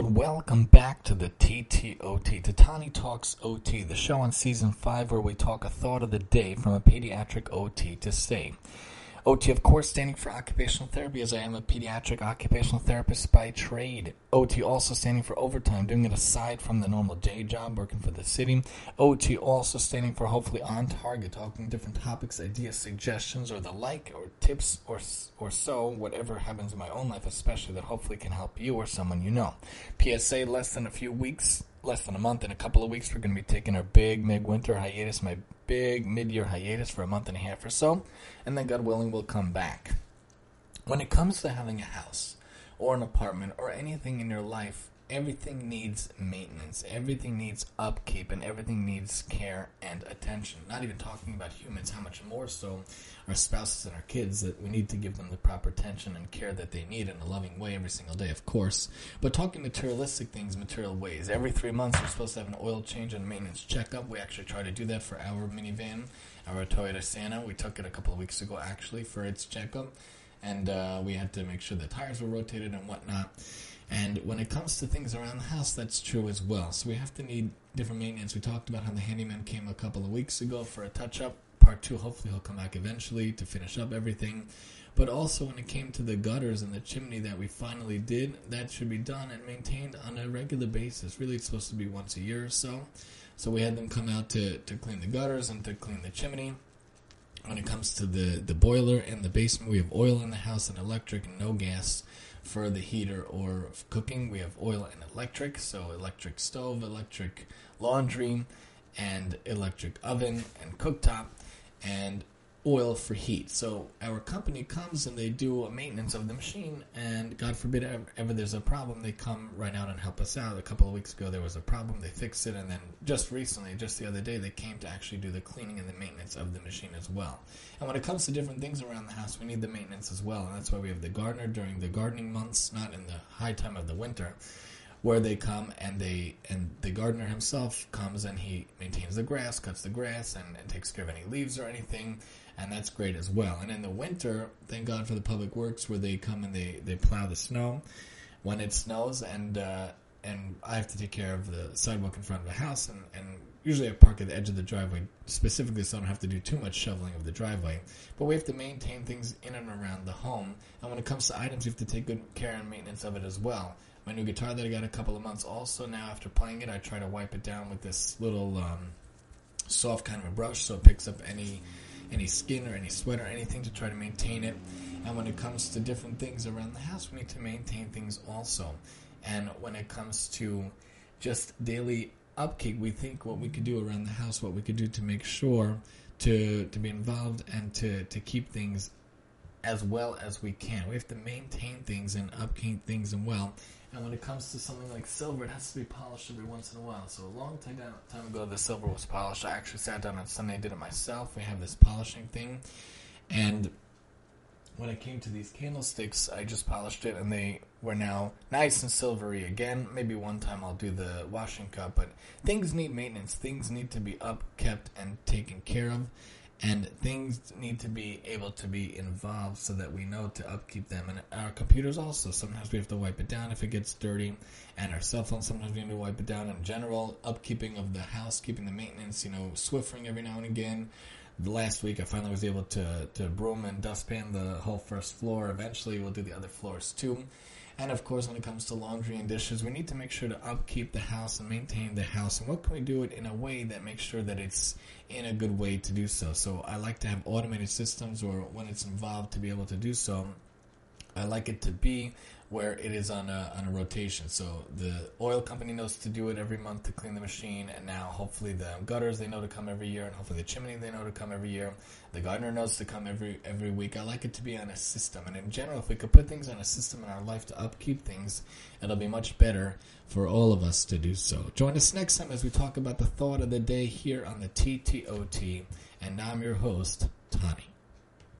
And welcome back to the TTOT, Tatani Talks OT, the show on season 5 where we talk a thought of the day from a pediatric OT to say. Oh, OT, of course, standing for occupational therapy, as I am a pediatric occupational therapist by trade. Oh, OT also standing for overtime, doing it aside from the normal day job, working for the city. Oh, OT also standing for hopefully on target, talking different topics, ideas, suggestions, or the like, or tips, or or so, whatever happens in my own life, especially that hopefully can help you or someone you know. PSA: less than a few weeks, less than a month. In a couple of weeks, we're going to be taking our big mid-winter hiatus, my big mid-year hiatus for a month and a half or so, and then God willing, we'll come back. When it comes to having a house or an apartment or anything in your life, everything needs maintenance, everything needs upkeep, and everything needs care and attention. Not even talking about humans, how much more so our spouses and our kids that we need to give them the proper attention and care that they need in a loving way every single day, of course. But talking materialistic things, material ways. Every three months, we're supposed to have an oil change and maintenance checkup. We actually try to do that for our minivan, our Toyota Sienna. We took it a couple of weeks ago, actually, for its checkup. And uh, we had to make sure the tires were rotated and whatnot. And when it comes to things around the house, that's true as well. So we have to need different maintenance. We talked about how the handyman came a couple of weeks ago for a touch up. Part two, hopefully he'll come back eventually to finish up everything. But also when it came to the gutters and the chimney that we finally did, that should be done and maintained on a regular basis. Really, it's supposed to be once a year or so. So we had them come out to, to clean the gutters and to clean the chimney. When it comes to the, the boiler and the basement, we have oil in the house and electric no gas for the heater or cooking. We have oil and electric, so electric stove, electric laundry, and electric oven and cooktop, and oil for heat. So our company comes and they do a maintenance of the machine, and God forbid ever, ever, there's a problem, they come right out and help us out. A couple of weeks ago there was a problem, they fixed it, and then just recently, just the other day, they came to actually do the cleaning and the maintenance of the machine as well. And when it comes to different things around the house, we need the maintenance as well, and that's why we have the gardener during the gardening months, not in the high time of the winter where they come and they and the gardener himself comes and he maintains the grass, cuts the grass, and, and takes care of any leaves or anything and that's great as well. And in the winter, thank God for the public works where they come and they, they plow the snow when it snows, and uh, and I have to take care of the sidewalk in front of the house, and, and usually I park at the edge of the driveway specifically so I don't have to do too much shoveling of the driveway. But we have to maintain things in and around the home, and when it comes to items, we have to take good care and maintenance of it as well. My new guitar that I got a couple of months also now after playing it, I try to wipe it down with this little um, soft kind of a brush so it picks up any any skin or any sweat or anything to try to maintain it. And when it comes to different things around the house, we need to maintain things also. And when it comes to just daily upkeep, we think what we could do around the house, what we could do to make sure to to be involved and to, to keep things as well as we can. We have to maintain things and upkeep things and well. And when it comes to something like silver, it has to be polished every once in a while. So a long time, down, time ago, the silver was polished. I actually sat down on Sunday did it myself. We have this polishing thing. And when it came to these candlesticks, I just polished it and they were now nice and silvery again. Maybe one time I'll do the washing cup, but things need maintenance. Things need to be upkept and taken care of and things need to be able to be involved so that we know to upkeep them. And our computers also, sometimes we have to wipe it down if it gets dirty, and our cell phones, sometimes we need to wipe it down. In general, upkeeping of the house, keeping the maintenance, you know, Swiffering every now and again. Last week, I finally was able to, to broom and dustpan the whole first floor. Eventually, we'll do the other floors too. And of course, when it comes to laundry and dishes, we need to make sure to upkeep the house and maintain the house. And what can we do it in a way that makes sure that it's in a good way to do so? So I like to have automated systems, or when it's involved, to be able to do so. I like it to be where it is on a on a rotation. So the oil company knows to do it every month to clean the machine, and now hopefully the gutters they know to come every year, and hopefully the chimney they know to come every year. The gardener knows to come every every week. I like it to be on a system, and in general, if we could put things on a system in our life to upkeep things, it'll be much better for all of us to do so. Join us next time as we talk about the thought of the day here on the TTOT, and I'm your host, Tani.